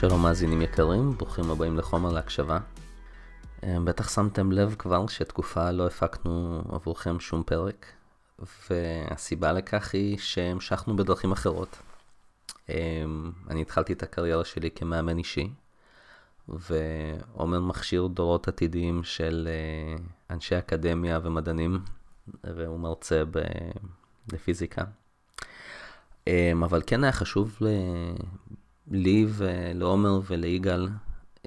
שלום מאזינים יקרים, ברוכים הבאים לחומר להקשבה. אה, בטח שמתם לב כבר שתקופה לא הפקנו עבורכם שום פרק, והסיבה לכך היא שהמשכנו בדרכים אחרות. אה, אני התחלתי את הקריירה שלי כמאמן אישי, ועומר מכשיר דורות עתידיים של אה, אנשי אקדמיה ומדענים, והוא מרצה ב... לפיזיקה. אבל כן היה חשוב לי ולעומר וליגאל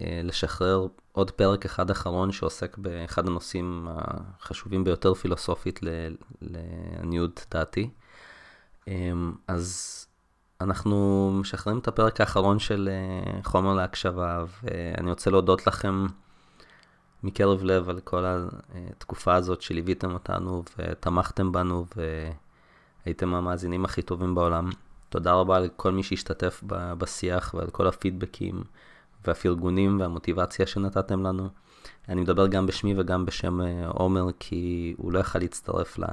אה, לשחרר עוד פרק אחד אחרון שעוסק באחד הנושאים החשובים ביותר פילוסופית לעניות דעתי. אמ, אז אנחנו משחררים את הפרק האחרון של אה, חומר להקשבה, ואני רוצה להודות לכם מקרב לב על כל התקופה הזאת שליוויתם אותנו ותמכתם בנו והייתם המאזינים הכי טובים בעולם. תודה רבה לכל מי שהשתתף בשיח ועל כל הפידבקים והפרגונים והמוטיבציה שנתתם לנו. אני מדבר גם בשמי וגם בשם אה, עומר, כי הוא לא יכל להצטרף לה,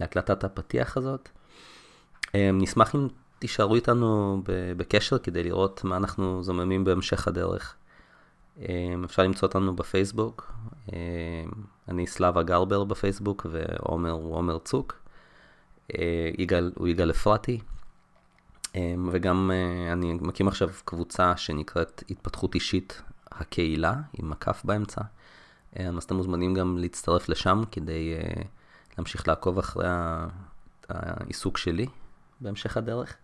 להקלטת הפתיח הזאת. אה, נשמח אם תישארו איתנו בקשר כדי לראות מה אנחנו זוממים בהמשך הדרך. אה, אפשר למצוא אותנו בפייסבוק, אני סלאבה גרבר בפייסבוק ועומר הוא עומר צוק. יגאל הוא יגאל אפרתי. אמ, וגם אה, אני מקים עכשיו קבוצה שנקראת התפתחות אישית הקהילה, עם מקף באמצע. אמ, אז אתם מוזמנים גם להצטרף לשם כדי אה, להמשיך לעקוב אחרי העיסוק שלי בהמשך הדרך.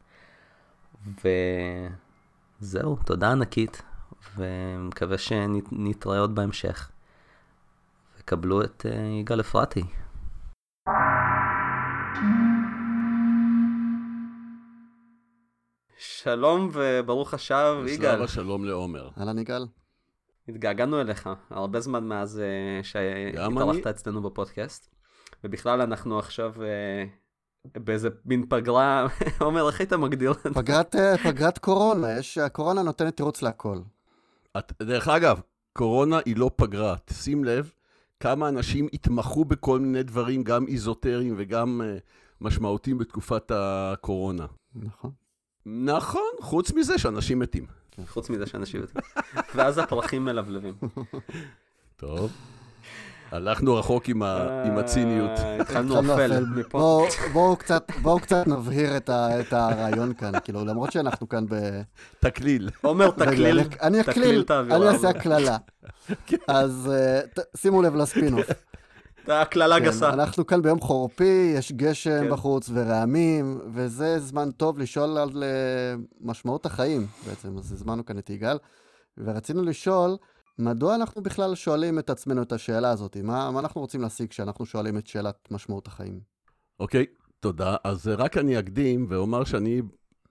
וזהו, תודה ענקית, ומקווה שנתראה עוד בהמשך. וקבלו את אה, יגאל אפרתי. שלום וברוך השב, יגאל. שלום לעומר. אהלן יגאל. התגעגענו אליך, הרבה זמן מאז uh, שהתארחת אני... אצלנו בפודקאסט. ובכלל אנחנו עכשיו uh, באיזה מין פגרה, עומר, איך היית מגדיר? פגרת, uh, פגרת קורונה, יש, הקורונה נותנת תירוץ להכל. את, דרך אגב, קורונה היא לא פגרה, שים לב כמה אנשים התמחו בכל מיני דברים, גם איזוטריים וגם uh, משמעותיים בתקופת הקורונה. נכון. נכון, חוץ מזה שאנשים מתים. חוץ מזה שאנשים מתים. ואז הפרחים מלבלבים. טוב. הלכנו רחוק עם, ה... עם הציניות. אה, התחלנו אופל מפה. בואו קצת, בוא קצת נבהיר את, ה, את הרעיון כאן, כאילו, למרות שאנחנו כאן ב... תקליל. עומר, תקליל. אני אקליל, אני אעשה הקללה. אז uh, שימו לב לספינוף. הקללה כן, גסה. אנחנו כאן ביום חורפי, יש גשם כן. בחוץ ורעמים, וזה זמן טוב לשאול על uh, משמעות החיים בעצם. אז הזמנו כאן את יגאל, ורצינו לשאול, מדוע אנחנו בכלל שואלים את עצמנו את השאלה הזאת? מה, מה אנחנו רוצים להשיג כשאנחנו שואלים את שאלת משמעות החיים? אוקיי, okay, תודה. אז רק אני אקדים ואומר שאני,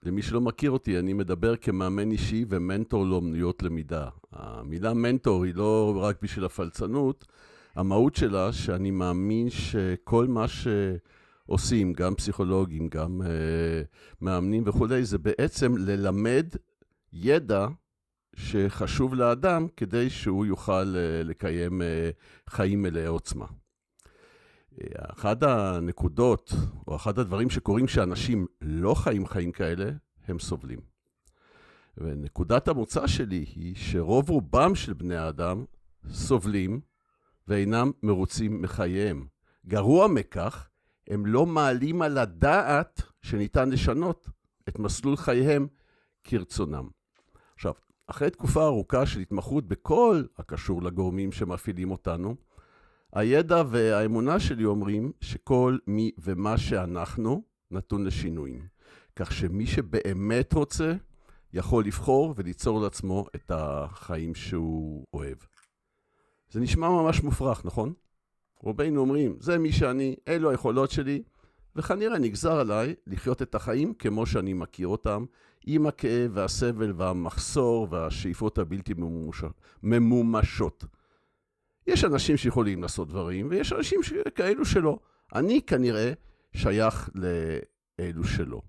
למי שלא מכיר אותי, אני מדבר כמאמן אישי ומנטור לאומנויות למידה. המילה מנטור היא לא רק בשביל הפלצנות, המהות שלה, שאני מאמין שכל מה שעושים, גם פסיכולוגים, גם uh, מאמנים וכולי, זה בעצם ללמד ידע שחשוב לאדם כדי שהוא יוכל uh, לקיים uh, חיים מלאי עוצמה. אחת הנקודות, או אחד הדברים שקורים כשאנשים לא חיים חיים כאלה, הם סובלים. ונקודת המוצא שלי היא שרוב רובם של בני האדם סובלים ואינם מרוצים מחייהם. גרוע מכך, הם לא מעלים על הדעת שניתן לשנות את מסלול חייהם כרצונם. עכשיו, אחרי תקופה ארוכה של התמחות בכל הקשור לגורמים שמפעילים אותנו, הידע והאמונה שלי אומרים שכל מי ומה שאנחנו נתון לשינויים. כך שמי שבאמת רוצה, יכול לבחור וליצור לעצמו את החיים שהוא אוהב. זה נשמע ממש מופרך, נכון? רובנו אומרים, זה מי שאני, אלו היכולות שלי, וכנראה נגזר עליי לחיות את החיים כמו שאני מכיר אותם, עם הכאב והסבל והמחסור והשאיפות הבלתי ממומשות. יש אנשים שיכולים לעשות דברים, ויש אנשים כאלו שלא. אני כנראה שייך לאלו שלא.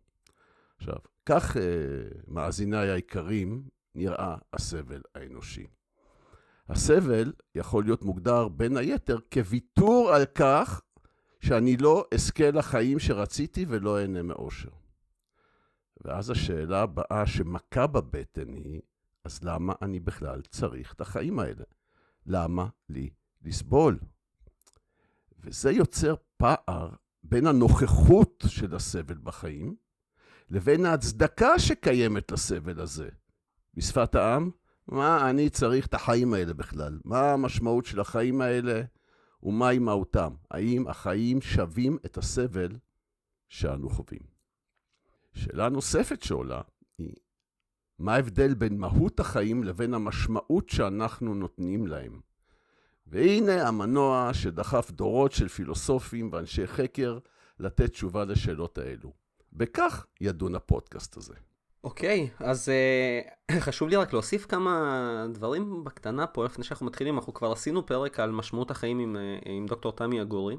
עכשיו, כך, אה, מאזיניי היקרים, נראה הסבל האנושי. הסבל יכול להיות מוגדר בין היתר כוויתור על כך שאני לא אזכה לחיים שרציתי ולא אהנה מאושר. ואז השאלה הבאה שמכה בבטן היא, אז למה אני בכלל צריך את החיים האלה? למה לי לסבול? וזה יוצר פער בין הנוכחות של הסבל בחיים לבין ההצדקה שקיימת לסבל הזה. בשפת העם, מה אני צריך את החיים האלה בכלל? מה המשמעות של החיים האלה ומהי מהותם? האם החיים שווים את הסבל שאנו חווים? שאלה נוספת שעולה היא, מה ההבדל בין מהות החיים לבין המשמעות שאנחנו נותנים להם? והנה המנוע שדחף דורות של פילוסופים ואנשי חקר לתת תשובה לשאלות האלו. בכך ידון הפודקאסט הזה. אוקיי, okay, אז uh, חשוב לי רק להוסיף כמה דברים בקטנה פה לפני שאנחנו מתחילים. אנחנו כבר עשינו פרק על משמעות החיים עם, uh, עם דוקטור תמי אגורי,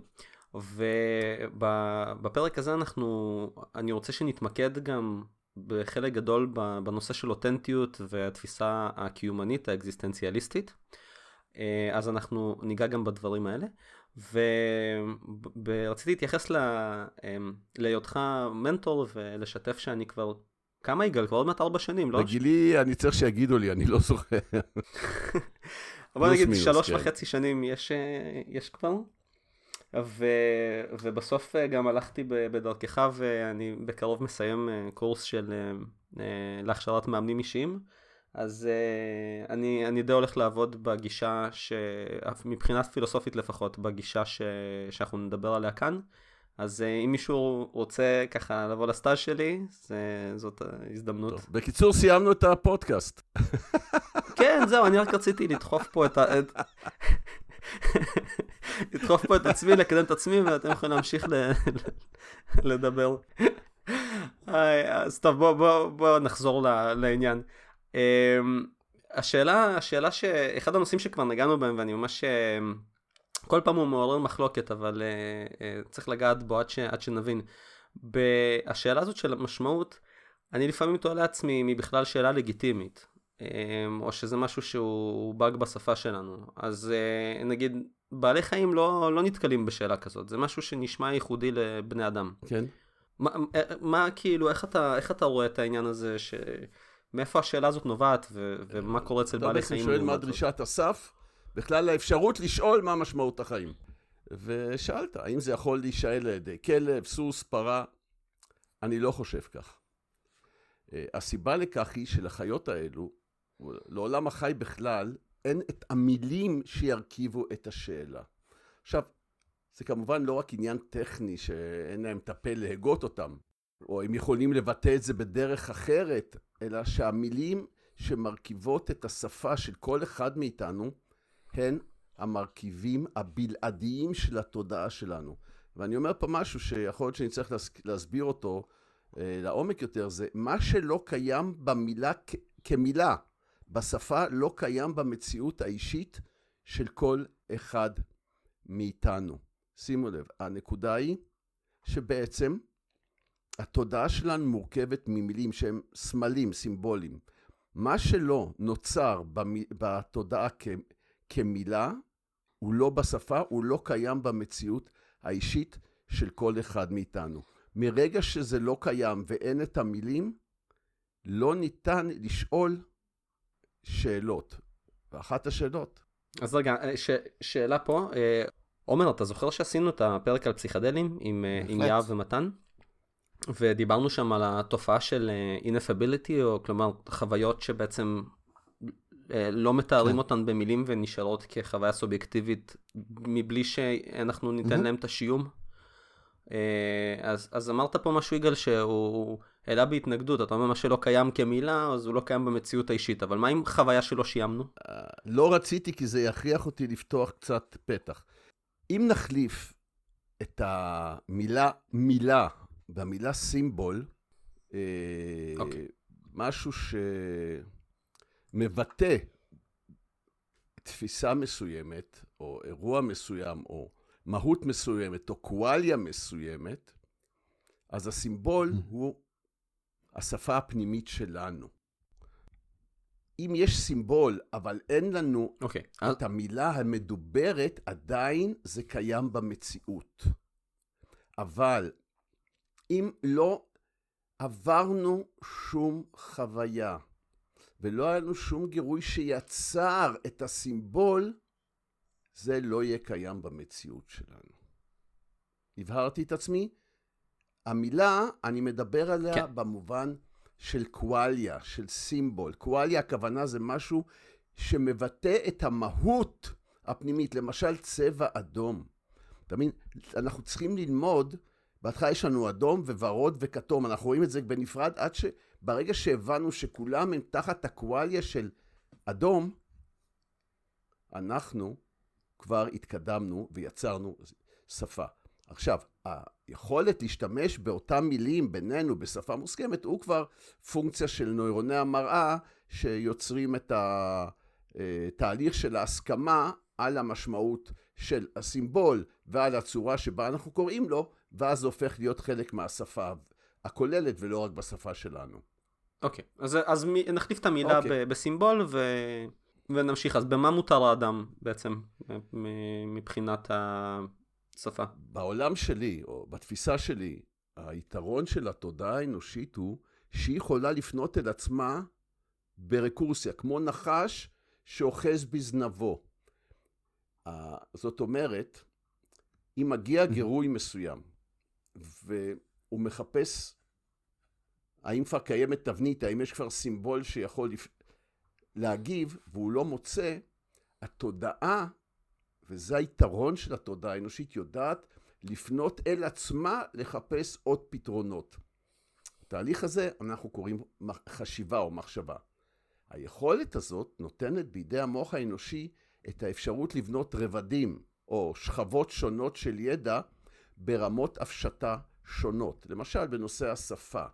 ובפרק הזה אנחנו, אני רוצה שנתמקד גם בחלק גדול בנושא של אותנטיות והתפיסה הקיומנית האקזיסטנציאליסטית. Uh, אז אנחנו ניגע גם בדברים האלה. ורציתי להתייחס להיותך מנטור ולשתף שאני כבר כמה יגאל? כבר עוד מעט ארבע שנים, לא? בגילי אני צריך שיגידו לי, אני לא זוכר. בוא נגיד שלוש כן. וחצי שנים יש, אה, יש כבר. ו, ובסוף אה, גם הלכתי בדרכך ואני בקרוב מסיים אה, קורס של להכשרת מאמנים אישיים. אז אני, אני די הולך לעבוד בגישה, מבחינת פילוסופית לפחות, בגישה ש, שאנחנו נדבר עליה כאן. אז uh, אם מישהו רוצה ככה לבוא לסטאז' שלי, זה, זאת ההזדמנות. טוב, בקיצור, סיימנו את הפודקאסט. כן, זהו, אני רק רציתי לדחוף פה את ה... לדחוף פה את עצמי, לקדם את עצמי, ואתם יכולים להמשיך ל... לדבר. אז טוב, בואו בוא, בוא נחזור לעניין. Um, השאלה, השאלה שאחד הנושאים שכבר נגענו בהם, ואני ממש... כל פעם הוא מעורר מחלוקת, אבל uh, uh, צריך לגעת בו עד, ש, עד שנבין. השאלה הזאת של משמעות, אני לפעמים תוהה לעצמי אם היא בכלל שאלה לגיטימית, um, או שזה משהו שהוא באג בשפה שלנו. אז uh, נגיד, בעלי חיים לא, לא נתקלים בשאלה כזאת, זה משהו שנשמע ייחודי לבני אדם. כן. מה, מה כאילו, איך אתה, איך אתה רואה את העניין הזה, ש... מאיפה השאלה הזאת נובעת, ו, ומה קורה אצל בעלי חיים? אתה בעצם שואל מה דרישת הסף? בכלל האפשרות לשאול מה משמעות החיים. ושאלת, האם זה יכול להישאל על ידי כלב, סוס, פרה? אני לא חושב כך. אה, הסיבה לכך היא שלחיות האלו, לעולם החי בכלל, אין את המילים שירכיבו את השאלה. עכשיו, זה כמובן לא רק עניין טכני שאין להם את הפה להגות אותם, או הם יכולים לבטא את זה בדרך אחרת, אלא שהמילים שמרכיבות את השפה של כל אחד מאיתנו הן המרכיבים הבלעדיים של התודעה שלנו. ואני אומר פה משהו שיכול להיות שאני צריך להסביר אותו אה, לעומק יותר, זה מה שלא קיים במילה כ- כמילה, בשפה לא קיים במציאות האישית של כל אחד מאיתנו. שימו לב, הנקודה היא שבעצם התודעה שלנו מורכבת ממילים שהם סמלים, סימבולים. מה שלא נוצר בתודעה כמילה, הוא לא בשפה, הוא לא קיים במציאות האישית של כל אחד מאיתנו. מרגע שזה לא קיים ואין את המילים, לא ניתן לשאול שאלות. ואחת השאלות. אז רגע, אה, ש, שאלה פה, אה, עומר, אתה זוכר שעשינו את הפרק על פסיכדלים עם, אה, עם יהב ומתן? ודיברנו שם על התופעה של ineffability, או כלומר חוויות שבעצם לא מתארים כן. אותן במילים ונשארות כחוויה סובייקטיבית מבלי שאנחנו ניתן mm-hmm. להם את השיום. אה, אז, אז אמרת פה משהו יגאל שהוא העלה בהתנגדות, אתה אומר מה שלא קיים כמילה, אז הוא לא קיים במציאות האישית, אבל מה עם חוויה שלא שיימנו? אה, לא רציתי כי זה יכריח אותי לפתוח קצת פתח. אם נחליף את המילה מילה במילה סימבול, okay. אוקיי. משהו ש... מבטא תפיסה מסוימת, או אירוע מסוים, או מהות מסוימת, או קואליה מסוימת, אז הסימבול mm. הוא השפה הפנימית שלנו. אם יש סימבול, אבל אין לנו okay. אוקיי, את המילה המדוברת, עדיין זה קיים במציאות. אבל אם לא עברנו שום חוויה, ולא היה לנו שום גירוי שיצר את הסימבול, זה לא יהיה קיים במציאות שלנו. הבהרתי את עצמי? המילה, אני מדבר עליה כן. במובן של קואליה, של סימבול. קואליה, הכוונה זה משהו שמבטא את המהות הפנימית. למשל, צבע אדום. אתה מבין? אנחנו צריכים ללמוד, בהתחלה יש לנו אדום וורוד וכתום, אנחנו רואים את זה בנפרד עד שברגע שהבנו שכולם הם תחת הקואליה של אדום, אנחנו כבר התקדמנו ויצרנו שפה. עכשיו, היכולת להשתמש באותם מילים בינינו בשפה מוסכמת, הוא כבר פונקציה של נוירוני המראה שיוצרים את התהליך של ההסכמה על המשמעות של הסימבול ועל הצורה שבה אנחנו קוראים לו, ואז זה הופך להיות חלק מהשפה הכוללת ולא רק בשפה שלנו. אוקיי, okay. אז, אז מ, נחליף את המילה okay. אוקיי. בסימבול ו... ונמשיך. אז במה מותר האדם בעצם מבחינת השפה? בעולם שלי, או בתפיסה שלי, היתרון של התודעה האנושית הוא שהיא יכולה לפנות אל עצמה ברקורסיה, כמו נחש שאוחז בזנבו. זאת אומרת, אם מגיע גירוי מסוים, והוא מחפש האם כבר קיימת תבנית, האם יש כבר סימבול שיכול להגיב, והוא לא מוצא, התודעה, וזה היתרון של התודעה האנושית, יודעת לפנות אל עצמה לחפש עוד פתרונות. התהליך הזה אנחנו קוראים חשיבה או מחשבה. היכולת הזאת נותנת בידי המוח האנושי את האפשרות לבנות רבדים או שכבות שונות של ידע ברמות הפשטה שונות. למשל, בנושא השפה.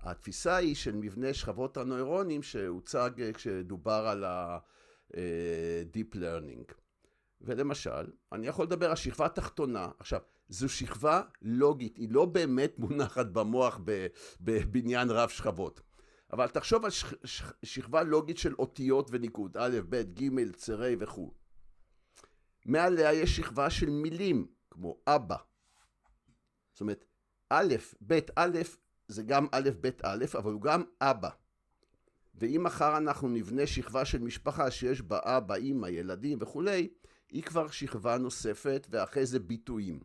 התפיסה היא של מבנה שכבות הנוירונים שהוצג כשדובר על ה-deep learning. ולמשל, אני יכול לדבר על שכבה תחתונה. עכשיו, זו שכבה לוגית, היא לא באמת מונחת במוח בבניין רב שכבות. אבל תחשוב על שכבה לוגית של אותיות וניקוד, א', ב', ג', צירי וכו'. מעליה יש שכבה של מילים, כמו אבא. זאת אומרת, א', ב', א', זה גם א', ב', א', אבל הוא גם אבא. ואם מחר אנחנו נבנה שכבה של משפחה שיש בה אבא, אימא, ילדים וכולי, היא כבר שכבה נוספת, ואחרי זה ביטויים.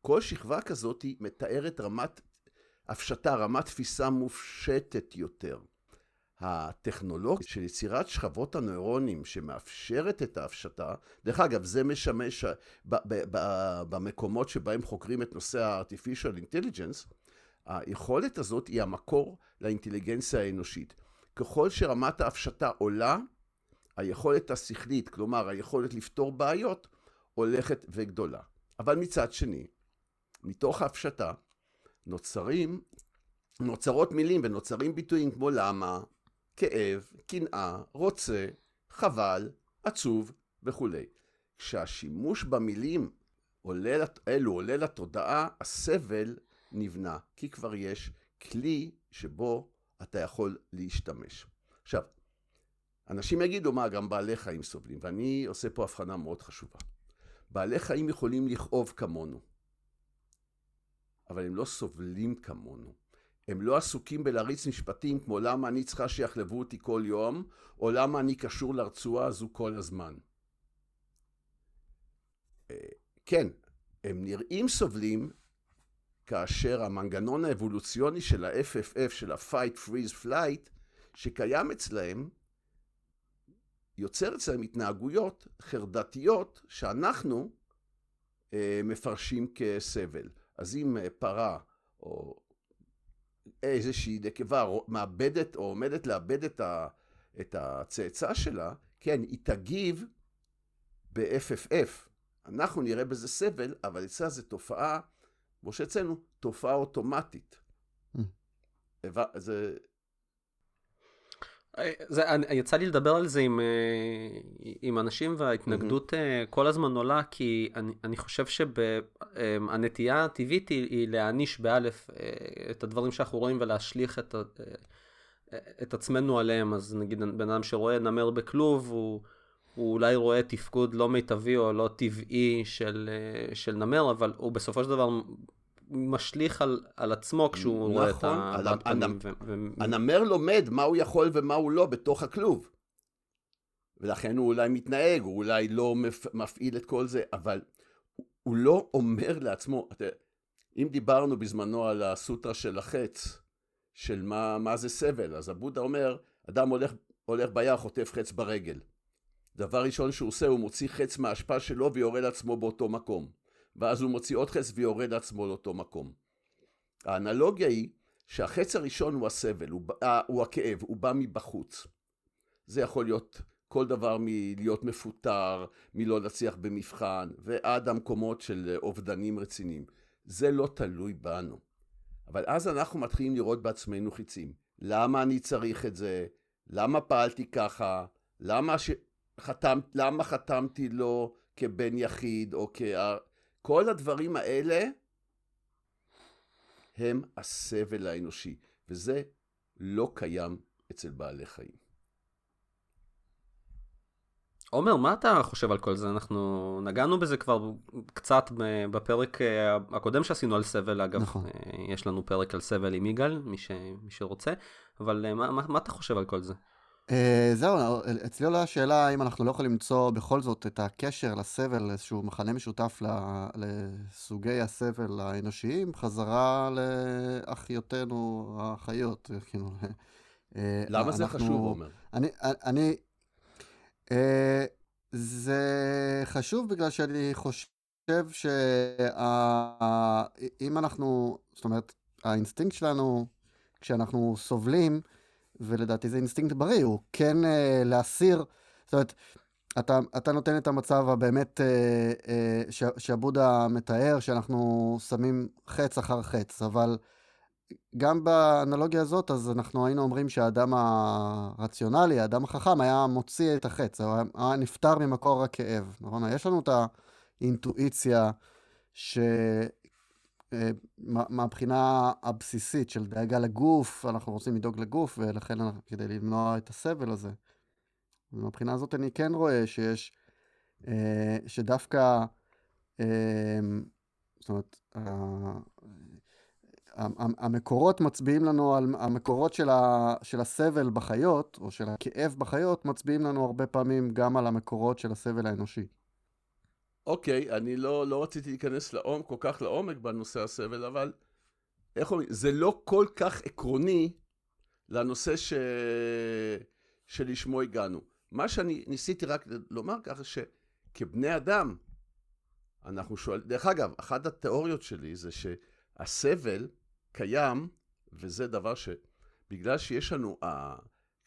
כל שכבה כזאת מתארת רמת הפשטה, רמת תפיסה מופשטת יותר. הטכנולוגיה של יצירת שכבות הנוירונים שמאפשרת את ההפשטה, דרך אגב, זה משמש במקומות שבהם חוקרים את נושא ה-artificial intelligence, היכולת הזאת היא המקור לאינטליגנציה האנושית. ככל שרמת ההפשטה עולה, היכולת השכלית, כלומר היכולת לפתור בעיות, הולכת וגדולה. אבל מצד שני, מתוך ההפשטה נוצרים, נוצרות מילים ונוצרים ביטויים כמו למה, כאב, קנאה, רוצה, חבל, עצוב וכולי. כשהשימוש במילים עולה, אלו עולה לתודעה, הסבל נבנה, כי כבר יש כלי שבו אתה יכול להשתמש. עכשיו, אנשים יגידו, מה, גם בעלי חיים סובלים, ואני עושה פה הבחנה מאוד חשובה. בעלי חיים יכולים לכאוב כמונו, אבל הם לא סובלים כמונו. הם לא עסוקים בלהריץ משפטים כמו למה אני צריכה שיחלבו אותי כל יום, או למה אני קשור לרצועה הזו כל הזמן. אה, כן, הם נראים סובלים כאשר המנגנון האבולוציוני של ה-FFF, של ה-Fight, Freeze, Flight, שקיים אצלהם, יוצר אצלהם התנהגויות חרדתיות שאנחנו אה, מפרשים כסבל. אז אם אה, פרה או איזושהי נקבה מאבדת או עומדת לאבד את, ה, את הצאצא שלה, כן, היא תגיב ב-FFF. אנחנו נראה בזה סבל, אבל אצלה זו תופעה, כמו שאצלנו, תופעה אוטומטית. Mm. זה... זה, יצא לי לדבר על זה עם, אה, עם אנשים וההתנגדות mm-hmm. כל הזמן עולה כי אני, אני חושב שהנטייה הטבעית היא, היא להעניש באלף אה, את הדברים שאנחנו רואים ולהשליך את, את עצמנו עליהם אז נגיד בן אדם שרואה נמר בכלוב הוא, הוא אולי רואה תפקוד לא מיטבי או לא טבעי של, של נמר אבל הוא בסופו של דבר משליך על, על עצמו כשהוא נכון, רואה את הבעת פנים. הנמר לומד מה הוא יכול ומה הוא לא בתוך הכלוב. ולכן הוא אולי מתנהג, הוא אולי לא מפעיל את כל זה, אבל הוא לא אומר לעצמו, אם דיברנו בזמנו על הסוטרה של החץ, של מה, מה זה סבל, אז הבודה אומר, אדם הולך, הולך ביער, חוטף חץ ברגל. דבר ראשון שהוא עושה, הוא מוציא חץ מהאשפה שלו ויורה לעצמו באותו מקום. ואז הוא מוציא עוד חץ ויורה לעצמו לאותו מקום. האנלוגיה היא שהחץ הראשון הוא הסבל, הוא, אה, הוא הכאב, הוא בא מבחוץ. זה יכול להיות כל דבר מלהיות מפוטר, מלא להצליח במבחן, ועד המקומות של אובדנים רציניים. זה לא תלוי בנו. אבל אז אנחנו מתחילים לראות בעצמנו חיצים. למה אני צריך את זה? למה פעלתי ככה? למה, ש... חתם... למה חתמתי לו כבן יחיד או כ... כל הדברים האלה הם הסבל האנושי, וזה לא קיים אצל בעלי חיים. עומר, מה אתה חושב על כל זה? אנחנו נגענו בזה כבר קצת בפרק אה, הקודם שעשינו על סבל, אגב, נכון. אה, יש לנו פרק על סבל עם יגאל, מי, ש... מי שרוצה, אבל אה, מה, מה, מה אתה חושב על כל זה? Uh, זהו, אצלי עולה השאלה האם אנחנו לא יכולים למצוא בכל זאת את הקשר לסבל, איזשהו מחנה משותף לסוגי הסבל האנושיים, חזרה לאחיותינו החיות, כאילו. למה אנחנו, זה חשוב, עומר? אני, אני, אה, זה חשוב בגלל שאני חושב שאם אנחנו, זאת אומרת, האינסטינקט שלנו, כשאנחנו סובלים, ולדעתי זה אינסטינקט בריא, הוא כן אה, להסיר, זאת אומרת, אתה, אתה נותן את המצב הבאמת אה, אה, שהבודהה מתאר, שאנחנו שמים חץ אחר חץ, אבל גם באנלוגיה הזאת, אז אנחנו היינו אומרים שהאדם הרציונלי, האדם החכם, היה מוציא את החץ, היה, היה נפטר ממקור הכאב, נכון? יש לנו את האינטואיציה ש... מהבחינה הבסיסית של דאגה לגוף, אנחנו רוצים לדאוג לגוף, ולכן כדי למנוע את הסבל הזה. ומבחינה הזאת אני כן רואה שיש, אה, שדווקא, אה, זאת אומרת, המקורות מצביעים לנו על, המקורות של, ה, של הסבל בחיות, או של הכאב בחיות, מצביעים לנו הרבה פעמים גם על המקורות של הסבל האנושי. אוקיי, אני לא, לא רציתי להיכנס לעומק, כל כך לעומק בנושא הסבל, אבל איך אומרים, זה לא כל כך עקרוני לנושא ש... שלשמו הגענו. מה שאני ניסיתי רק לומר ככה, שכבני אדם, אנחנו שואלים, דרך אגב, אחת התיאוריות שלי זה שהסבל קיים, וזה דבר שבגלל שיש לנו,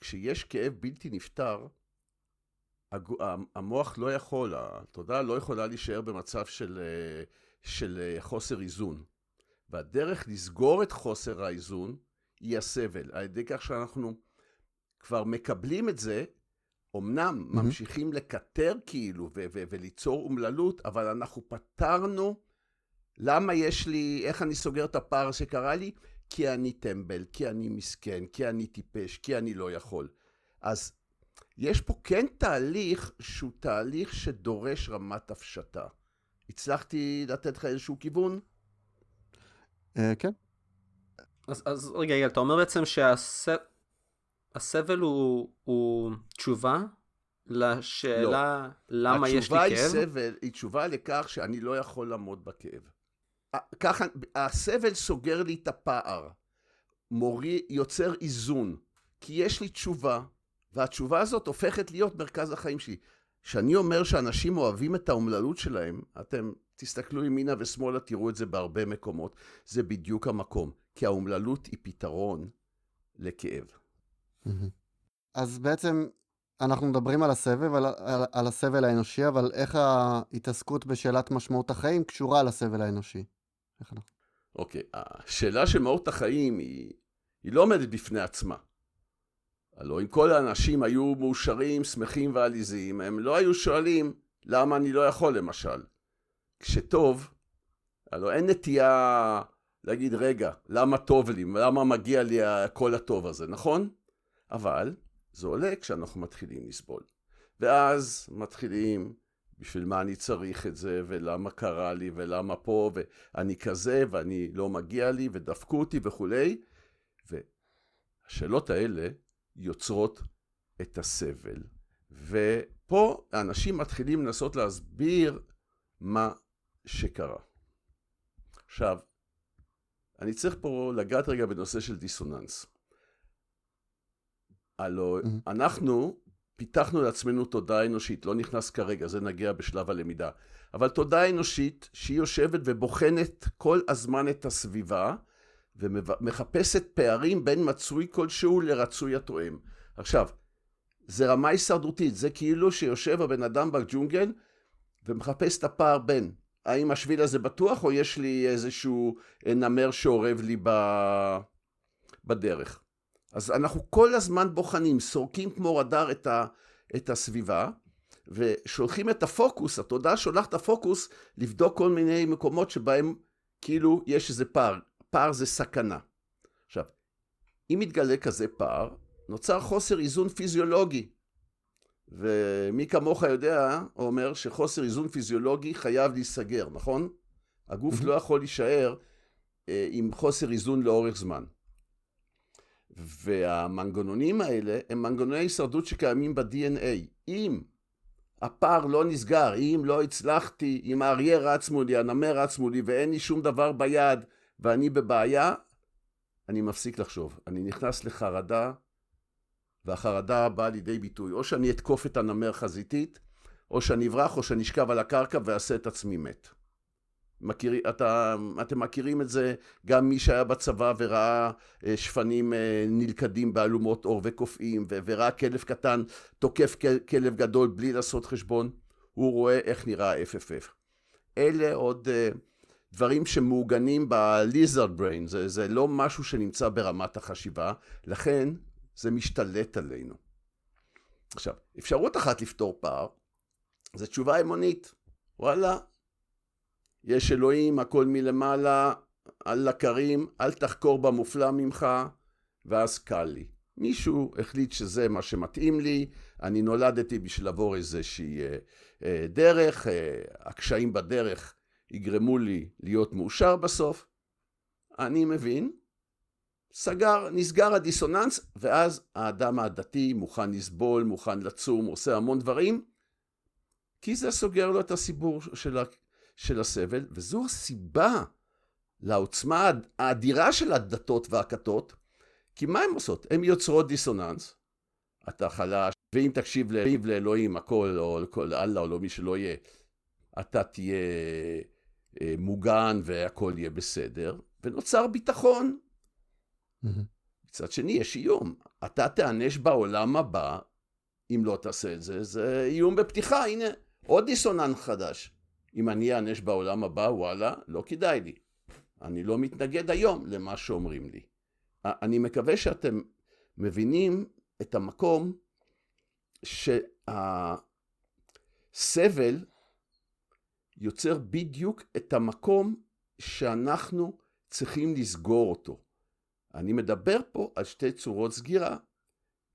כשיש כאב בלתי נפתר, המוח לא יכול, התודעה לא יכולה להישאר במצב של, של חוסר איזון. והדרך לסגור את חוסר האיזון היא הסבל. על ידי כך שאנחנו כבר מקבלים את זה, אמנם mm-hmm. ממשיכים לקטר כאילו ו- ו- וליצור אומללות, אבל אנחנו פתרנו למה יש לי, איך אני סוגר את הפער שקרה לי? כי אני טמבל, כי אני מסכן, כי אני טיפש, כי אני לא יכול. אז יש פה כן תהליך שהוא תהליך שדורש רמת הפשטה. הצלחתי לתת לך איזשהו כיוון? אה, כן. אז, אז רגע, יגאל, אתה אומר בעצם שהסבל הוא, הוא תשובה לשאלה לא. למה יש לי כאב? התשובה היא סבל, היא תשובה לכך שאני לא יכול לעמוד בכאב. ככה, הסבל סוגר לי את הפער, מורי, יוצר איזון, כי יש לי תשובה, והתשובה הזאת הופכת להיות מרכז החיים שלי. כשאני אומר שאנשים אוהבים את האומללות שלהם, אתם תסתכלו ימינה ושמאלה, תראו את זה בהרבה מקומות, זה בדיוק המקום, כי האומללות היא פתרון לכאב. אז בעצם אנחנו מדברים על הסבל, על, על, על הסבל האנושי, אבל איך ההתעסקות בשאלת משמעות החיים קשורה לסבל האנושי? איך אנחנו? אוקיי, השאלה של מהות החיים היא, היא לא עומדת בפני עצמה. הלוא אם כל האנשים היו מאושרים, שמחים ועליזים, הם לא היו שואלים למה אני לא יכול למשל. כשטוב, הלוא אין נטייה להגיד, רגע, למה טוב לי? למה מגיע לי כל הטוב הזה, נכון? אבל זה עולה כשאנחנו מתחילים לסבול. ואז מתחילים בשביל מה אני צריך את זה, ולמה קרה לי, ולמה פה, ואני כזה, ואני לא מגיע לי, ודפקו אותי וכולי. והשאלות האלה יוצרות את הסבל. ופה האנשים מתחילים לנסות להסביר מה שקרה. עכשיו, אני צריך פה לגעת רגע בנושא של דיסוננס. הלו, mm-hmm. אנחנו פיתחנו לעצמנו תודעה אנושית, לא נכנס כרגע, זה נגיע בשלב הלמידה. אבל תודעה אנושית שהיא יושבת ובוחנת כל הזמן את הסביבה, ומחפשת פערים בין מצוי כלשהו לרצוי התואם. עכשיו, זה רמה הישרדותית, זה כאילו שיושב הבן אדם בג'ונגל ומחפש את הפער בין האם השביל הזה בטוח או יש לי איזשהו נמר שאורב לי ב... בדרך. אז אנחנו כל הזמן בוחנים, סורקים כמו רדאר את, ה... את הסביבה ושולחים את הפוקוס, התודעה שולחת את הפוקוס לבדוק כל מיני מקומות שבהם כאילו יש איזה פער, פער זה סכנה. עכשיו, אם מתגלה כזה פער, נוצר חוסר איזון פיזיולוגי. ומי כמוך יודע, אומר שחוסר איזון פיזיולוגי חייב להיסגר, נכון? הגוף לא יכול להישאר אה, עם חוסר איזון לאורך זמן. והמנגנונים האלה הם מנגנוני הישרדות שקיימים ב-DNA. אם הפער לא נסגר, אם לא הצלחתי, אם האריה רץ מולי, הנמר רץ מולי ואין לי שום דבר ביד ואני בבעיה, אני מפסיק לחשוב. אני נכנס לחרדה, והחרדה באה לידי ביטוי. או שאני אתקוף את הנמר חזיתית, או שאני אברח, או שאני אשכב על הקרקע ואעשה את עצמי מת. מכיר, אתה, אתם מכירים את זה, גם מי שהיה בצבא וראה אה, שפנים אה, נלכדים באלומות עור וקופאים, וראה כלב קטן תוקף כלב גדול בלי לעשות חשבון, הוא רואה איך נראה ה-FFF. אלה עוד uh, דברים שמעוגנים ב-lizard brain, זה, זה לא משהו שנמצא ברמת החשיבה, לכן זה משתלט עלינו. עכשיו, אפשרות אחת לפתור פער, זו תשובה אמונית. וואלה, יש אלוהים, הכל מלמעלה, אל לקרים, אל תחקור במופלא ממך, ואז קל לי. מישהו החליט שזה מה שמתאים לי, אני נולדתי בשביל לעבור איזושהי אה, אה, דרך, אה, הקשיים בדרך יגרמו לי להיות מאושר בסוף. אני מבין, סגר, נסגר הדיסוננס, ואז האדם הדתי מוכן לסבול, מוכן לצום, עושה המון דברים, כי זה סוגר לו את הסיפור של, ה, של הסבל, וזו הסיבה לעוצמה האדירה של הדתות והכתות, כי מה הן עושות? הן יוצרות דיסוננס. אתה חלש, ואם תקשיב לאלוהים, הכל, או לכל אללה, או למי שלא יהיה, אתה תהיה מוגן והכל יהיה בסדר, ונוצר ביטחון. מצד שני, יש איום. אתה תיענש בעולם הבא, אם לא תעשה את זה, זה איום בפתיחה, הנה, עוד דיסוננס חדש. אם אני אענש בעולם הבא, וואלה, לא כדאי לי. אני לא מתנגד היום למה שאומרים לי. אני מקווה שאתם מבינים את המקום שהסבל יוצר בדיוק את המקום שאנחנו צריכים לסגור אותו. אני מדבר פה על שתי צורות סגירה.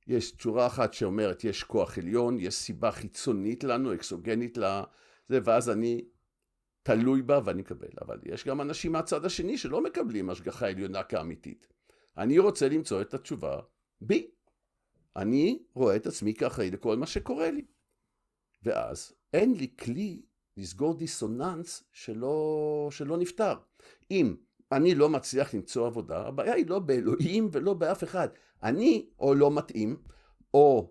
יש צורה אחת שאומרת יש כוח עליון, יש סיבה חיצונית לנו, אקסוגנית לזה, ואז אני תלוי בה ואני מקבל. אבל יש גם אנשים מהצד השני שלא מקבלים השגחה עליונה כאמיתית. אני רוצה למצוא את התשובה בי. אני רואה את עצמי כאחראי לכל מה שקורה לי. ואז אין לי כלי לסגור דיסוננס שלא, שלא נפתר. אם אני לא מצליח למצוא עבודה, הבעיה היא לא באלוהים ולא באף אחד. אני או לא מתאים, או,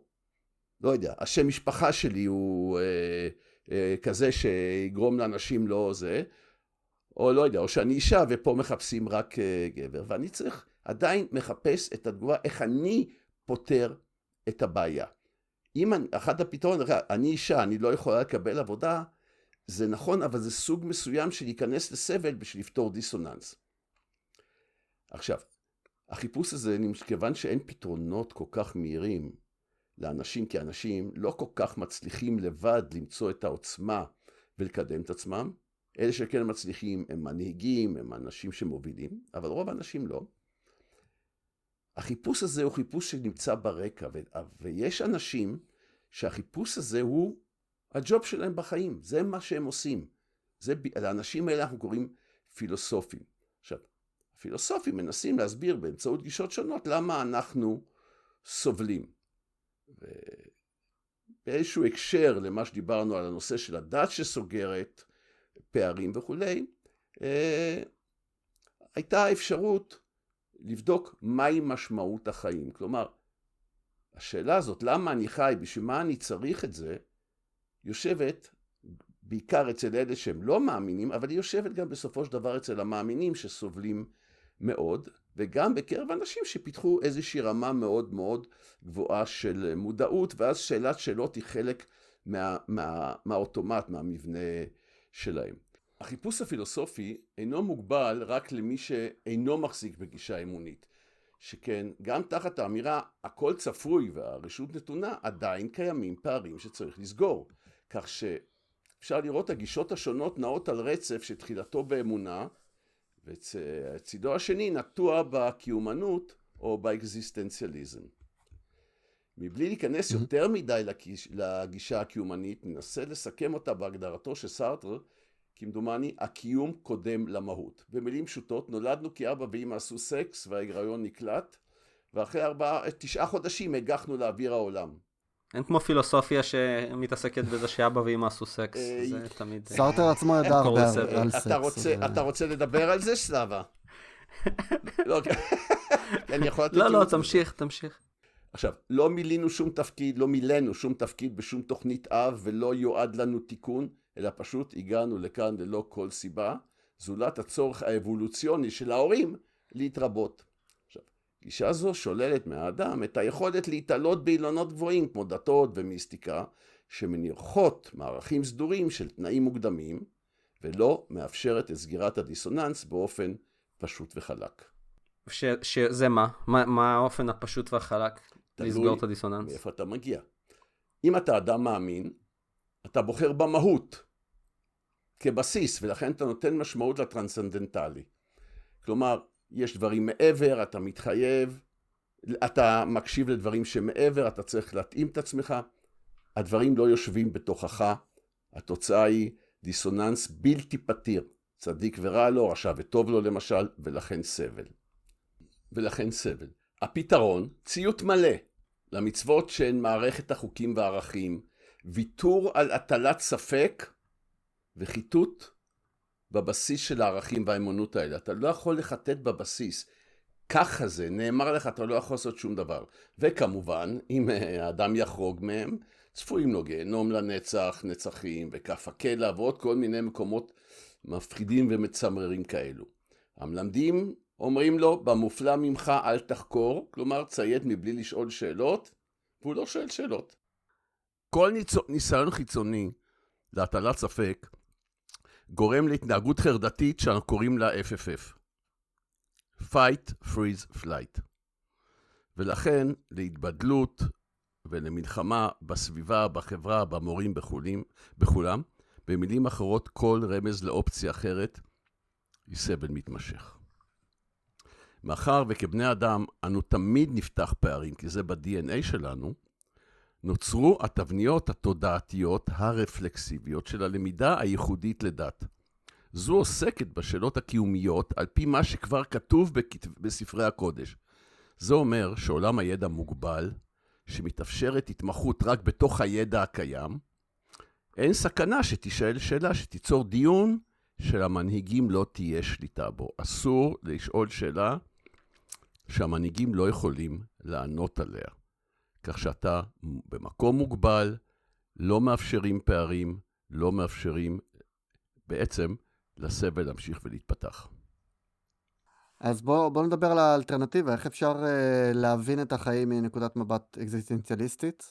לא יודע, השם משפחה שלי הוא אה, אה, כזה שיגרום לאנשים לא זה, או לא יודע, או שאני אישה ופה מחפשים רק אה, גבר, ואני צריך עדיין מחפש את התגובה, איך אני פותר את הבעיה. אם אני, אחת הפתרון, אני אישה, אני לא יכולה לקבל עבודה, זה נכון, אבל זה סוג מסוים של להיכנס לסבל בשביל לפתור דיסוננס. עכשיו, החיפוש הזה, כיוון שאין פתרונות כל כך מהירים לאנשים, כי אנשים לא כל כך מצליחים לבד למצוא את העוצמה ולקדם את עצמם, אלה שכן מצליחים הם מנהיגים, הם אנשים שמובילים, אבל רוב האנשים לא. החיפוש הזה הוא חיפוש שנמצא ברקע, ויש אנשים שהחיפוש הזה הוא הג'וב שלהם בחיים, זה מה שהם עושים. זה, לאנשים האלה אנחנו קוראים פילוסופים. עכשיו, הפילוסופים מנסים להסביר באמצעות גישות שונות למה אנחנו סובלים. באיזשהו הקשר למה שדיברנו על הנושא של הדת שסוגרת פערים וכולי, אה, הייתה אפשרות לבדוק מהי משמעות החיים. כלומר, השאלה הזאת, למה אני חי, בשביל מה אני צריך את זה, יושבת בעיקר אצל אלה שהם לא מאמינים, אבל היא יושבת גם בסופו של דבר אצל המאמינים שסובלים מאוד, וגם בקרב אנשים שפיתחו איזושהי רמה מאוד מאוד גבוהה של מודעות, ואז שאלת שאלות היא חלק מה, מה, מהאוטומט, מהמבנה שלהם. החיפוש הפילוסופי אינו מוגבל רק למי שאינו מחזיק בגישה אמונית. שכן גם תחת האמירה הכל צפוי והרשות נתונה עדיין קיימים פערים שצריך לסגור. כך שאפשר לראות הגישות השונות נעות על רצף שתחילתו באמונה וצידו השני נטוע בקיומנות או באקזיסטנציאליזם. מבלי להיכנס יותר מדי לגישה הקיומנית, ננסה לסכם אותה בהגדרתו של סארטר כמדומני, הקיום קודם למהות. במילים פשוטות, נולדנו כי אבא ואמא עשו סקס וההיריון נקלט, ואחרי ארבעה, תשעה חודשים הגחנו לאוויר העולם. אין כמו פילוסופיה שמתעסקת בזה שאבא ואמא עשו סקס, אה, זה תמיד... אה, סארטר עצמו ידע הרבה על סקס. אתה רוצה לדבר על זה, סלאבה? לא, יכול לתת... לא, לא, תמשיך, תמשיך. עכשיו, לא מילינו שום תפקיד, לא מילאנו שום תפקיד בשום תוכנית אב, ולא יועד לנו תיקון. אלא פשוט הגענו לכאן ללא כל סיבה, זולת הצורך האבולוציוני של ההורים להתרבות. גישה זו שוללת מהאדם את היכולת להתעלות באילונות גבוהים כמו דתות ומיסטיקה, שמניחות מערכים סדורים של תנאים מוקדמים, ולא מאפשרת את סגירת הדיסוננס באופן פשוט וחלק. ש, שזה מה? מה? מה האופן הפשוט והחלק לסגור את הדיסוננס? מאיפה אתה מגיע. אם אתה אדם מאמין, אתה בוחר במהות כבסיס, ולכן אתה נותן משמעות לטרנסצנדנטלי. כלומר, יש דברים מעבר, אתה מתחייב, אתה מקשיב לדברים שמעבר, אתה צריך להתאים את עצמך, הדברים לא יושבים בתוכך, התוצאה היא דיסוננס בלתי פתיר, צדיק ורע לו, רשע וטוב לו למשל, ולכן סבל. ולכן סבל. הפתרון, ציות מלא למצוות שהן מערכת החוקים והערכים, ויתור על הטלת ספק וחיטוט בבסיס של הערכים והאמונות האלה. אתה לא יכול לחטט בבסיס. ככה זה, נאמר לך, אתה לא יכול לעשות שום דבר. וכמובן, אם אה, האדם יחרוג מהם, צפויים לו גיהנום לנצח, נצחים, וכף הקלע, ועוד כל מיני מקומות מפחידים ומצמררים כאלו. המלמדים אומרים לו, במופלא ממך אל תחקור, כלומר ציית מבלי לשאול שאלות, והוא לא שואל שאלות. כל ניסיון חיצוני להטלת ספק גורם להתנהגות חרדתית שאנחנו קוראים לה FFF. Fight, Freeze, Flight. ולכן להתבדלות ולמלחמה בסביבה, בחברה, במורים, בחולים, בכולם, במילים אחרות, כל רמז לאופציה אחרת היא סבל מתמשך. מאחר וכבני אדם אנו תמיד נפתח פערים, כי זה ב-DNA שלנו, נוצרו התבניות התודעתיות הרפלקסיביות של הלמידה הייחודית לדת. זו עוסקת בשאלות הקיומיות על פי מה שכבר כתוב בספרי הקודש. זה אומר שעולם הידע מוגבל, שמתאפשרת התמחות רק בתוך הידע הקיים, אין סכנה שתישאל שאלה שתיצור דיון שלמנהיגים לא תהיה שליטה בו. אסור לשאול שאלה שהמנהיגים לא יכולים לענות עליה. כך שאתה במקום מוגבל, לא מאפשרים פערים, לא מאפשרים בעצם לסבל להמשיך ולהתפתח. אז בואו בוא נדבר על האלטרנטיבה, איך אפשר uh, להבין את החיים מנקודת מבט אקזיסטנציאליסטית,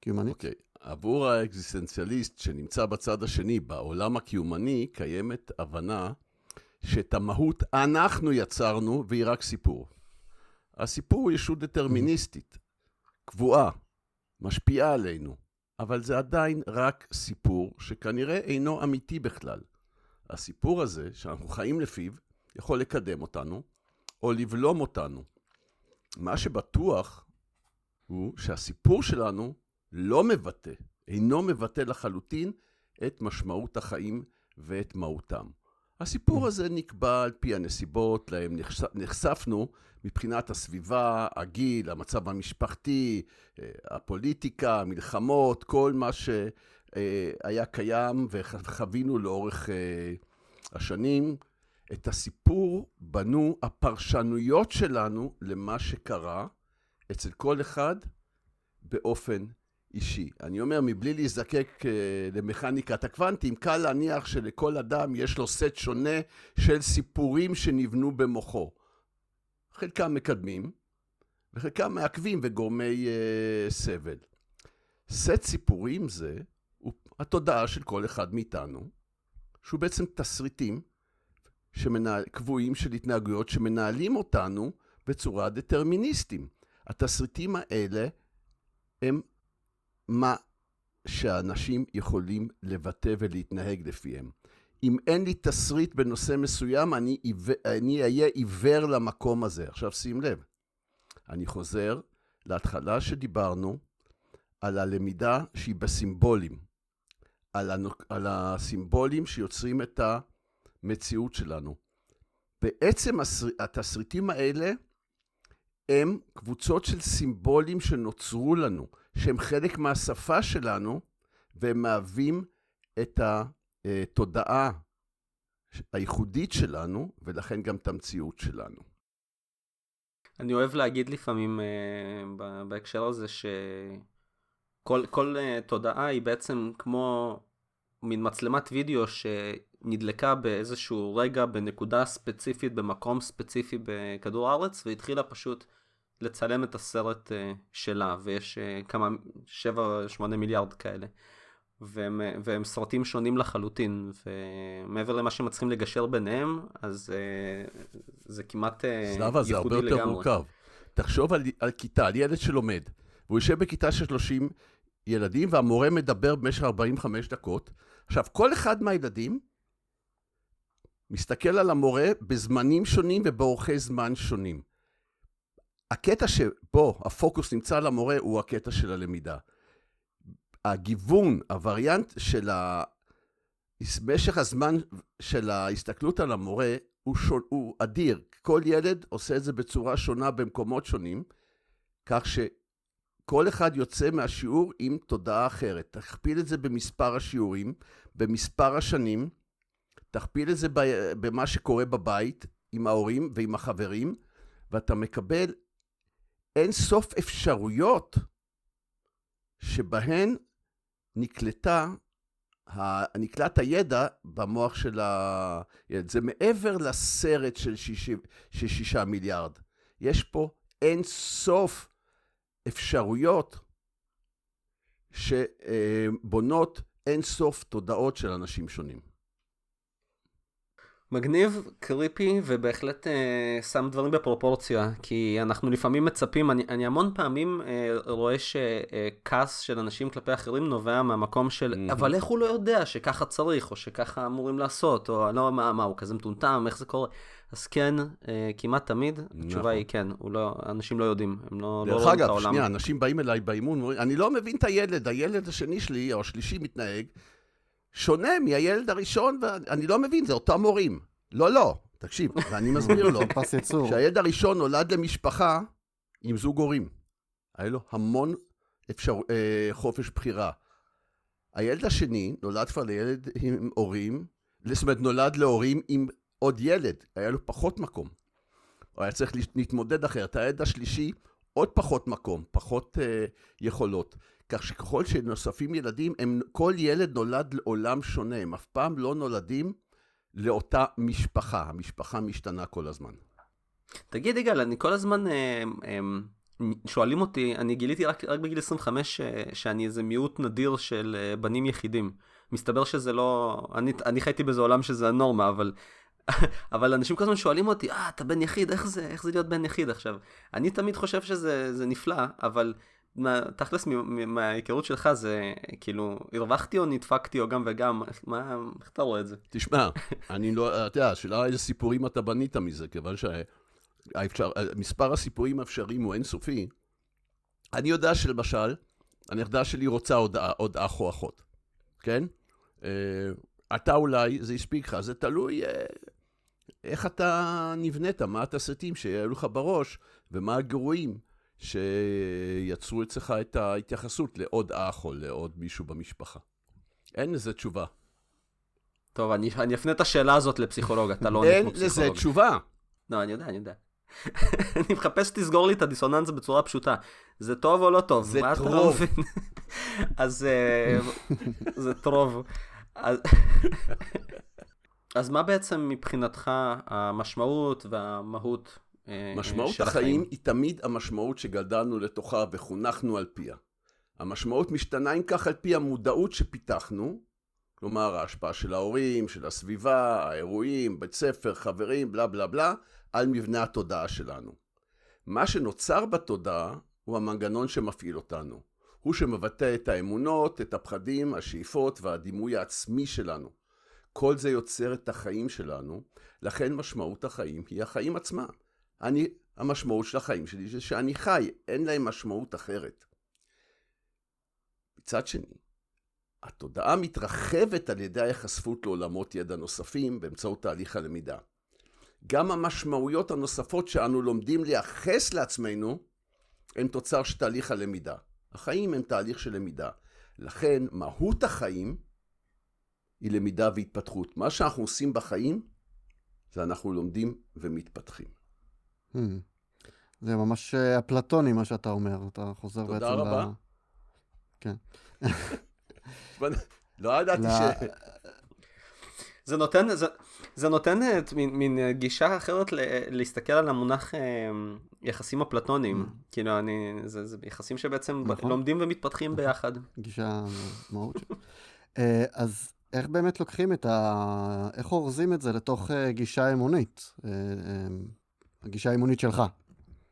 קיומנית? אוקיי, okay. עבור האקזיסטנציאליסט שנמצא בצד השני, בעולם הקיומני, קיימת הבנה שאת המהות אנחנו יצרנו והיא רק סיפור. הסיפור הוא ישות דטרמיניסטית. קבועה, משפיעה עלינו, אבל זה עדיין רק סיפור שכנראה אינו אמיתי בכלל. הסיפור הזה, שאנחנו חיים לפיו, יכול לקדם אותנו, או לבלום אותנו. מה שבטוח הוא שהסיפור שלנו לא מבטא אינו מבטא לחלוטין את משמעות החיים ואת מהותם. הסיפור הזה נקבע על פי הנסיבות להם נחשפנו מבחינת הסביבה, הגיל, המצב המשפחתי, אה, הפוליטיקה, המלחמות, כל מה שהיה קיים וחווינו לאורך אה, השנים. את הסיפור בנו הפרשנויות שלנו למה שקרה אצל כל אחד באופן אישי. אני אומר, מבלי להזדקק uh, למכניקת הקוונטים, קל להניח שלכל אדם יש לו סט שונה של סיפורים שנבנו במוחו. חלקם מקדמים, וחלקם מעכבים וגורמי uh, סבל. סט סיפורים זה הוא התודעה של כל אחד מאיתנו, שהוא בעצם תסריטים שמנהל, קבועים של התנהגויות שמנהלים אותנו בצורה דטרמיניסטים. התסריטים האלה הם מה שאנשים יכולים לבטא ולהתנהג לפיהם. אם אין לי תסריט בנושא מסוים, אני, אני אהיה עיוור למקום הזה. עכשיו שים לב, אני חוזר להתחלה שדיברנו על הלמידה שהיא בסימבולים, על, הנוק, על הסימבולים שיוצרים את המציאות שלנו. בעצם התסריטים האלה הם קבוצות של סימבולים שנוצרו לנו, שהם חלק מהשפה שלנו, והם מהווים את התודעה הייחודית שלנו, ולכן גם את המציאות שלנו. אני אוהב להגיד לפעמים uh, בהקשר הזה שכל כל, uh, תודעה היא בעצם כמו מין מצלמת וידאו שנדלקה באיזשהו רגע בנקודה ספציפית במקום ספציפי בכדור הארץ והתחילה פשוט לצלם את הסרט uh, שלה, ויש uh, כמה, 7-8 מיליארד כאלה. והם, והם סרטים שונים לחלוטין, ומעבר למה שהם צריכים לגשר ביניהם, אז זה כמעט ייחודי לגמרי. זה הרבה יותר מורכב. תחשוב על, על כיתה, על ילד שלומד, והוא יושב בכיתה של 30 ילדים, והמורה מדבר במשך 45 דקות. עכשיו, כל אחד מהילדים מסתכל על המורה בזמנים שונים ובאורכי זמן שונים. הקטע שבו הפוקוס נמצא על המורה הוא הקטע של הלמידה. הגיוון, הווריאנט של ה... משך הזמן של ההסתכלות על המורה הוא, שול, הוא אדיר. כל ילד עושה את זה בצורה שונה במקומות שונים, כך שכל אחד יוצא מהשיעור עם תודעה אחרת. תכפיל את זה במספר השיעורים, במספר השנים, תכפיל את זה במה שקורה בבית עם ההורים ועם החברים, ואתה מקבל אין סוף אפשרויות שבהן נקלטה, נקלט הידע במוח של הילד. זה מעבר לסרט של שישה, מיליארד. יש פה אין סוף אפשרויות שבונות אין סוף תודעות של אנשים שונים. מגניב, קריפי, ובהחלט אה, שם דברים בפרופורציה, כי אנחנו לפעמים מצפים, אני, אני המון פעמים אה, רואה שכעס של אנשים כלפי אחרים נובע מהמקום של, mm-hmm. אבל איך הוא לא יודע שככה צריך, או שככה אמורים לעשות, או לא, מה, מה, הוא כזה מטומטם, איך זה קורה? אז כן, אה, כמעט תמיד, נכון. התשובה היא כן, לא, אנשים לא יודעים, הם לא, לא רואים את העולם. דרך אגב, שנייה, אנשים באים אליי באימון, אני לא מבין את הילד, הילד השני שלי, או השלישי מתנהג, שונה מהילד הראשון, ואני לא מבין, זה אותם הורים. לא, לא, תקשיב, ואני מסביר לו, שהילד הראשון נולד למשפחה עם זוג הורים. היה לו המון אפשר, אה, חופש בחירה. הילד השני נולד כבר לילד עם הורים, זאת אומרת, נולד להורים עם עוד ילד, היה לו פחות מקום. הוא היה צריך להתמודד אחרת. הילד השלישי, עוד פחות מקום, פחות אה, יכולות. כך שככל שנוספים ילדים, הם, כל ילד נולד לעולם שונה, הם אף פעם לא נולדים לאותה משפחה, המשפחה משתנה כל הזמן. תגיד יגאל, אני כל הזמן אה, אה, שואלים אותי, אני גיליתי רק, רק בגיל 25 ש, אה, שאני איזה מיעוט נדיר של בנים יחידים. מסתבר שזה לא, אני, אני חייתי באיזה עולם שזה הנורמה, אבל אבל אנשים כל הזמן שואלים אותי, אה, אתה בן יחיד, איך זה, איך זה להיות בן יחיד עכשיו? אני תמיד חושב שזה נפלא, אבל מה, תכלס מההיכרות שלך זה כאילו הרווחתי או נדפקתי או גם וגם מה איך אתה רואה את זה? תשמע אני לא אתה יודע השאלה איזה סיפורים אתה בנית מזה כיוון שמספר הסיפורים האפשריים הוא אינסופי. אני יודע שלמשל הנכדה שלי רוצה עוד, עוד אח או אחות, כן? אה, אתה אולי, זה הספיק לך, זה תלוי אה, איך אתה נבנית, מה התסריטים שיעלו לך בראש, ומה הגירויים שיצרו אצלך את ההתייחסות לעוד אח או לעוד מישהו במשפחה. אין לזה תשובה. טוב, אני, אני אפנה את השאלה הזאת לפסיכולוג, אתה לא עונה כמו פסיכולוג. אין לזה תשובה. לא, אני יודע, אני יודע. אני מחפש שתסגור לי את הדיסוננס בצורה פשוטה. זה טוב או לא טוב? זה טרוב. אז אה, זה טרוב. אז... מה בעצם מבחינתך המשמעות והמהות אה, משמעות של החיים? החיים היא תמיד המשמעות שגדלנו לתוכה וחונכנו על פיה. המשמעות משתנה אם כך על פי המודעות שפיתחנו, כלומר ההשפעה של ההורים, של הסביבה, האירועים, בית ספר, חברים, בלה בלה בלה, על מבנה התודעה שלנו. מה שנוצר בתודעה הוא המנגנון שמפעיל אותנו. הוא שמבטא את האמונות, את הפחדים, השאיפות והדימוי העצמי שלנו. כל זה יוצר את החיים שלנו, לכן משמעות החיים היא החיים עצמם. אני, המשמעות של החיים שלי זה שאני חי, אין להם משמעות אחרת. מצד שני, התודעה מתרחבת על ידי ההיחשפות לעולמות ידע נוספים באמצעות תהליך הלמידה. גם המשמעויות הנוספות שאנו לומדים לייחס לעצמנו הן תוצר של תהליך הלמידה. החיים הם תהליך של למידה. לכן מהות החיים היא למידה והתפתחות. מה שאנחנו עושים בחיים זה אנחנו לומדים ומתפתחים. Hmm. זה ממש אה, אפלטוני מה שאתה אומר, אתה חוזר בעצם ל... תודה רבה. כן. לא ידעתי ש... זה נותן, זה, זה נותן את מין, מין גישה אחרת ל, להסתכל על המונח אה, יחסים אפלטוניים. Mm. כאילו, אני, זה, זה יחסים שבעצם נכון. לומדים ומתפתחים נכון. ביחד. גישה מהות. אה, אז איך באמת לוקחים את ה... איך אורזים את זה לתוך אה, גישה אמונית? הגישה האמונית שלך.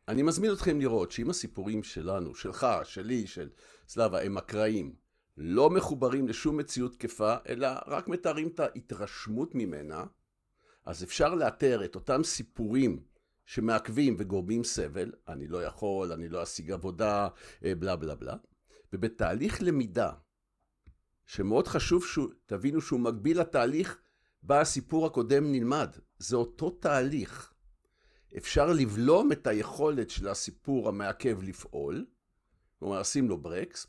אני מזמין אתכם לראות שאם הסיפורים שלנו, שלך, שלי, של סלאבה, הם אקראיים, לא מחוברים לשום מציאות תקפה, אלא רק מתארים את ההתרשמות ממנה, אז אפשר לאתר את אותם סיפורים שמעכבים וגורמים סבל, אני לא יכול, אני לא אשיג עבודה, אה, בלה בלה בלה, ובתהליך למידה, שמאוד חשוב שתבינו שהוא מקביל לתהליך בה הסיפור הקודם נלמד, זה אותו תהליך. אפשר לבלום את היכולת של הסיפור המעכב לפעול, כלומר לשים לו ברקס,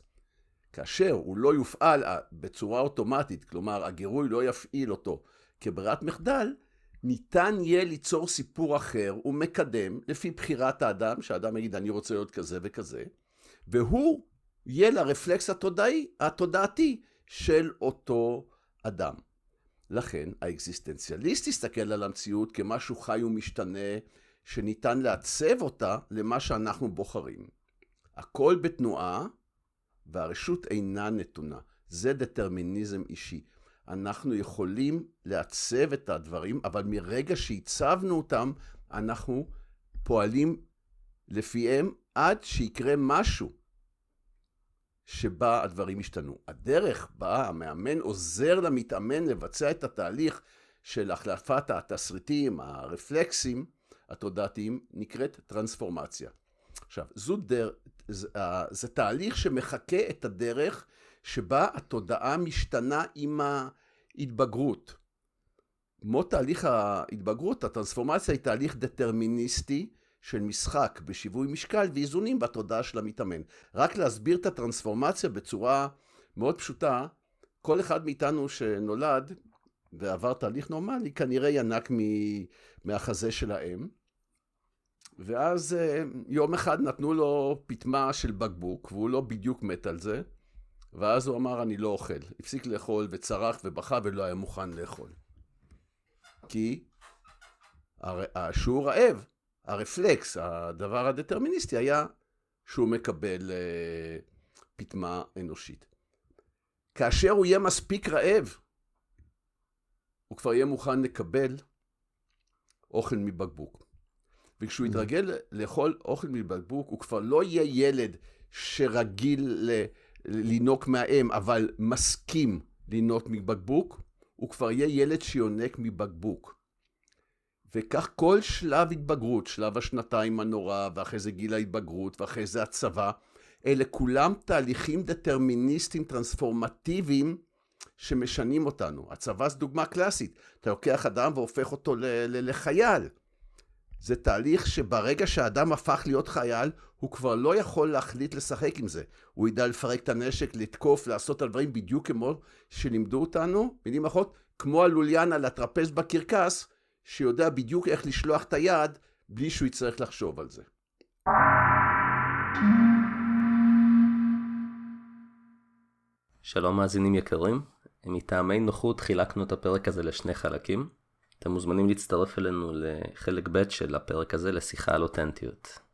כאשר הוא לא יופעל אה, בצורה אוטומטית, כלומר הגירוי לא יפעיל אותו כברירת מחדל, ניתן יהיה ליצור סיפור אחר ומקדם לפי בחירת האדם, שהאדם יגיד אני רוצה להיות כזה וכזה, והוא יהיה לרפלקס התודעי, התודעתי של אותו אדם. לכן האקזיסטנציאליסט יסתכל על המציאות כמשהו חי ומשתנה, שניתן לעצב אותה למה שאנחנו בוחרים. הכל בתנועה, והרשות אינה נתונה. זה דטרמיניזם אישי. אנחנו יכולים לעצב את הדברים, אבל מרגע שהצבנו אותם, אנחנו פועלים לפיהם עד שיקרה משהו שבה הדברים ישתנו. הדרך בה המאמן עוזר למתאמן לבצע את התהליך של החלפת התסריטים, הרפלקסים התודעתיים, נקראת טרנספורמציה. עכשיו, זו דר... זה, זה תהליך שמחקה את הדרך שבה התודעה משתנה עם ההתבגרות. כמו תהליך ההתבגרות, הטרנספורמציה היא תהליך דטרמיניסטי של משחק בשיווי משקל ואיזונים בתודעה של המתאמן. רק להסביר את הטרנספורמציה בצורה מאוד פשוטה, כל אחד מאיתנו שנולד ועבר תהליך נורמלי, כנראה ינק מהחזה של האם. ואז אה, יום אחד נתנו לו פטמה של בקבוק, והוא לא בדיוק מת על זה, ואז הוא אמר, אני לא אוכל. הפסיק לאכול וצרח ובכה ולא היה מוכן לאכול. כי שהוא רעב, הרפלקס, הדבר הדטרמיניסטי היה שהוא מקבל אה, פטמה אנושית. כאשר הוא יהיה מספיק רעב, הוא כבר יהיה מוכן לקבל אוכל מבקבוק. וכשהוא יתרגל לאכול אוכל מבקבוק, הוא כבר לא יהיה ילד שרגיל לינוק מהאם, אבל מסכים לינוק מבקבוק, הוא כבר יהיה ילד שיונק מבקבוק. וכך כל שלב התבגרות, שלב השנתיים הנורא, ואחרי זה גיל ההתבגרות, ואחרי זה הצבא, אלה כולם תהליכים דטרמיניסטיים טרנספורמטיביים שמשנים אותנו. הצבא זו דוגמה קלאסית. אתה לוקח אדם והופך אותו ל- ל- לחייל. זה תהליך שברגע שהאדם הפך להיות חייל, הוא כבר לא יכול להחליט לשחק עם זה. הוא ידע לפרק את הנשק, לתקוף, לעשות את הדברים בדיוק כמו שלימדו אותנו, מילים אחרות, כמו הלוליין על הטרפז בקרקס, שיודע בדיוק איך לשלוח את היד בלי שהוא יצטרך לחשוב על זה. שלום מאזינים יקרים, מטעמי נוחות חילקנו את הפרק הזה לשני חלקים. אתם מוזמנים להצטרף אלינו לחלק ב' של הפרק הזה לשיחה על אותנטיות.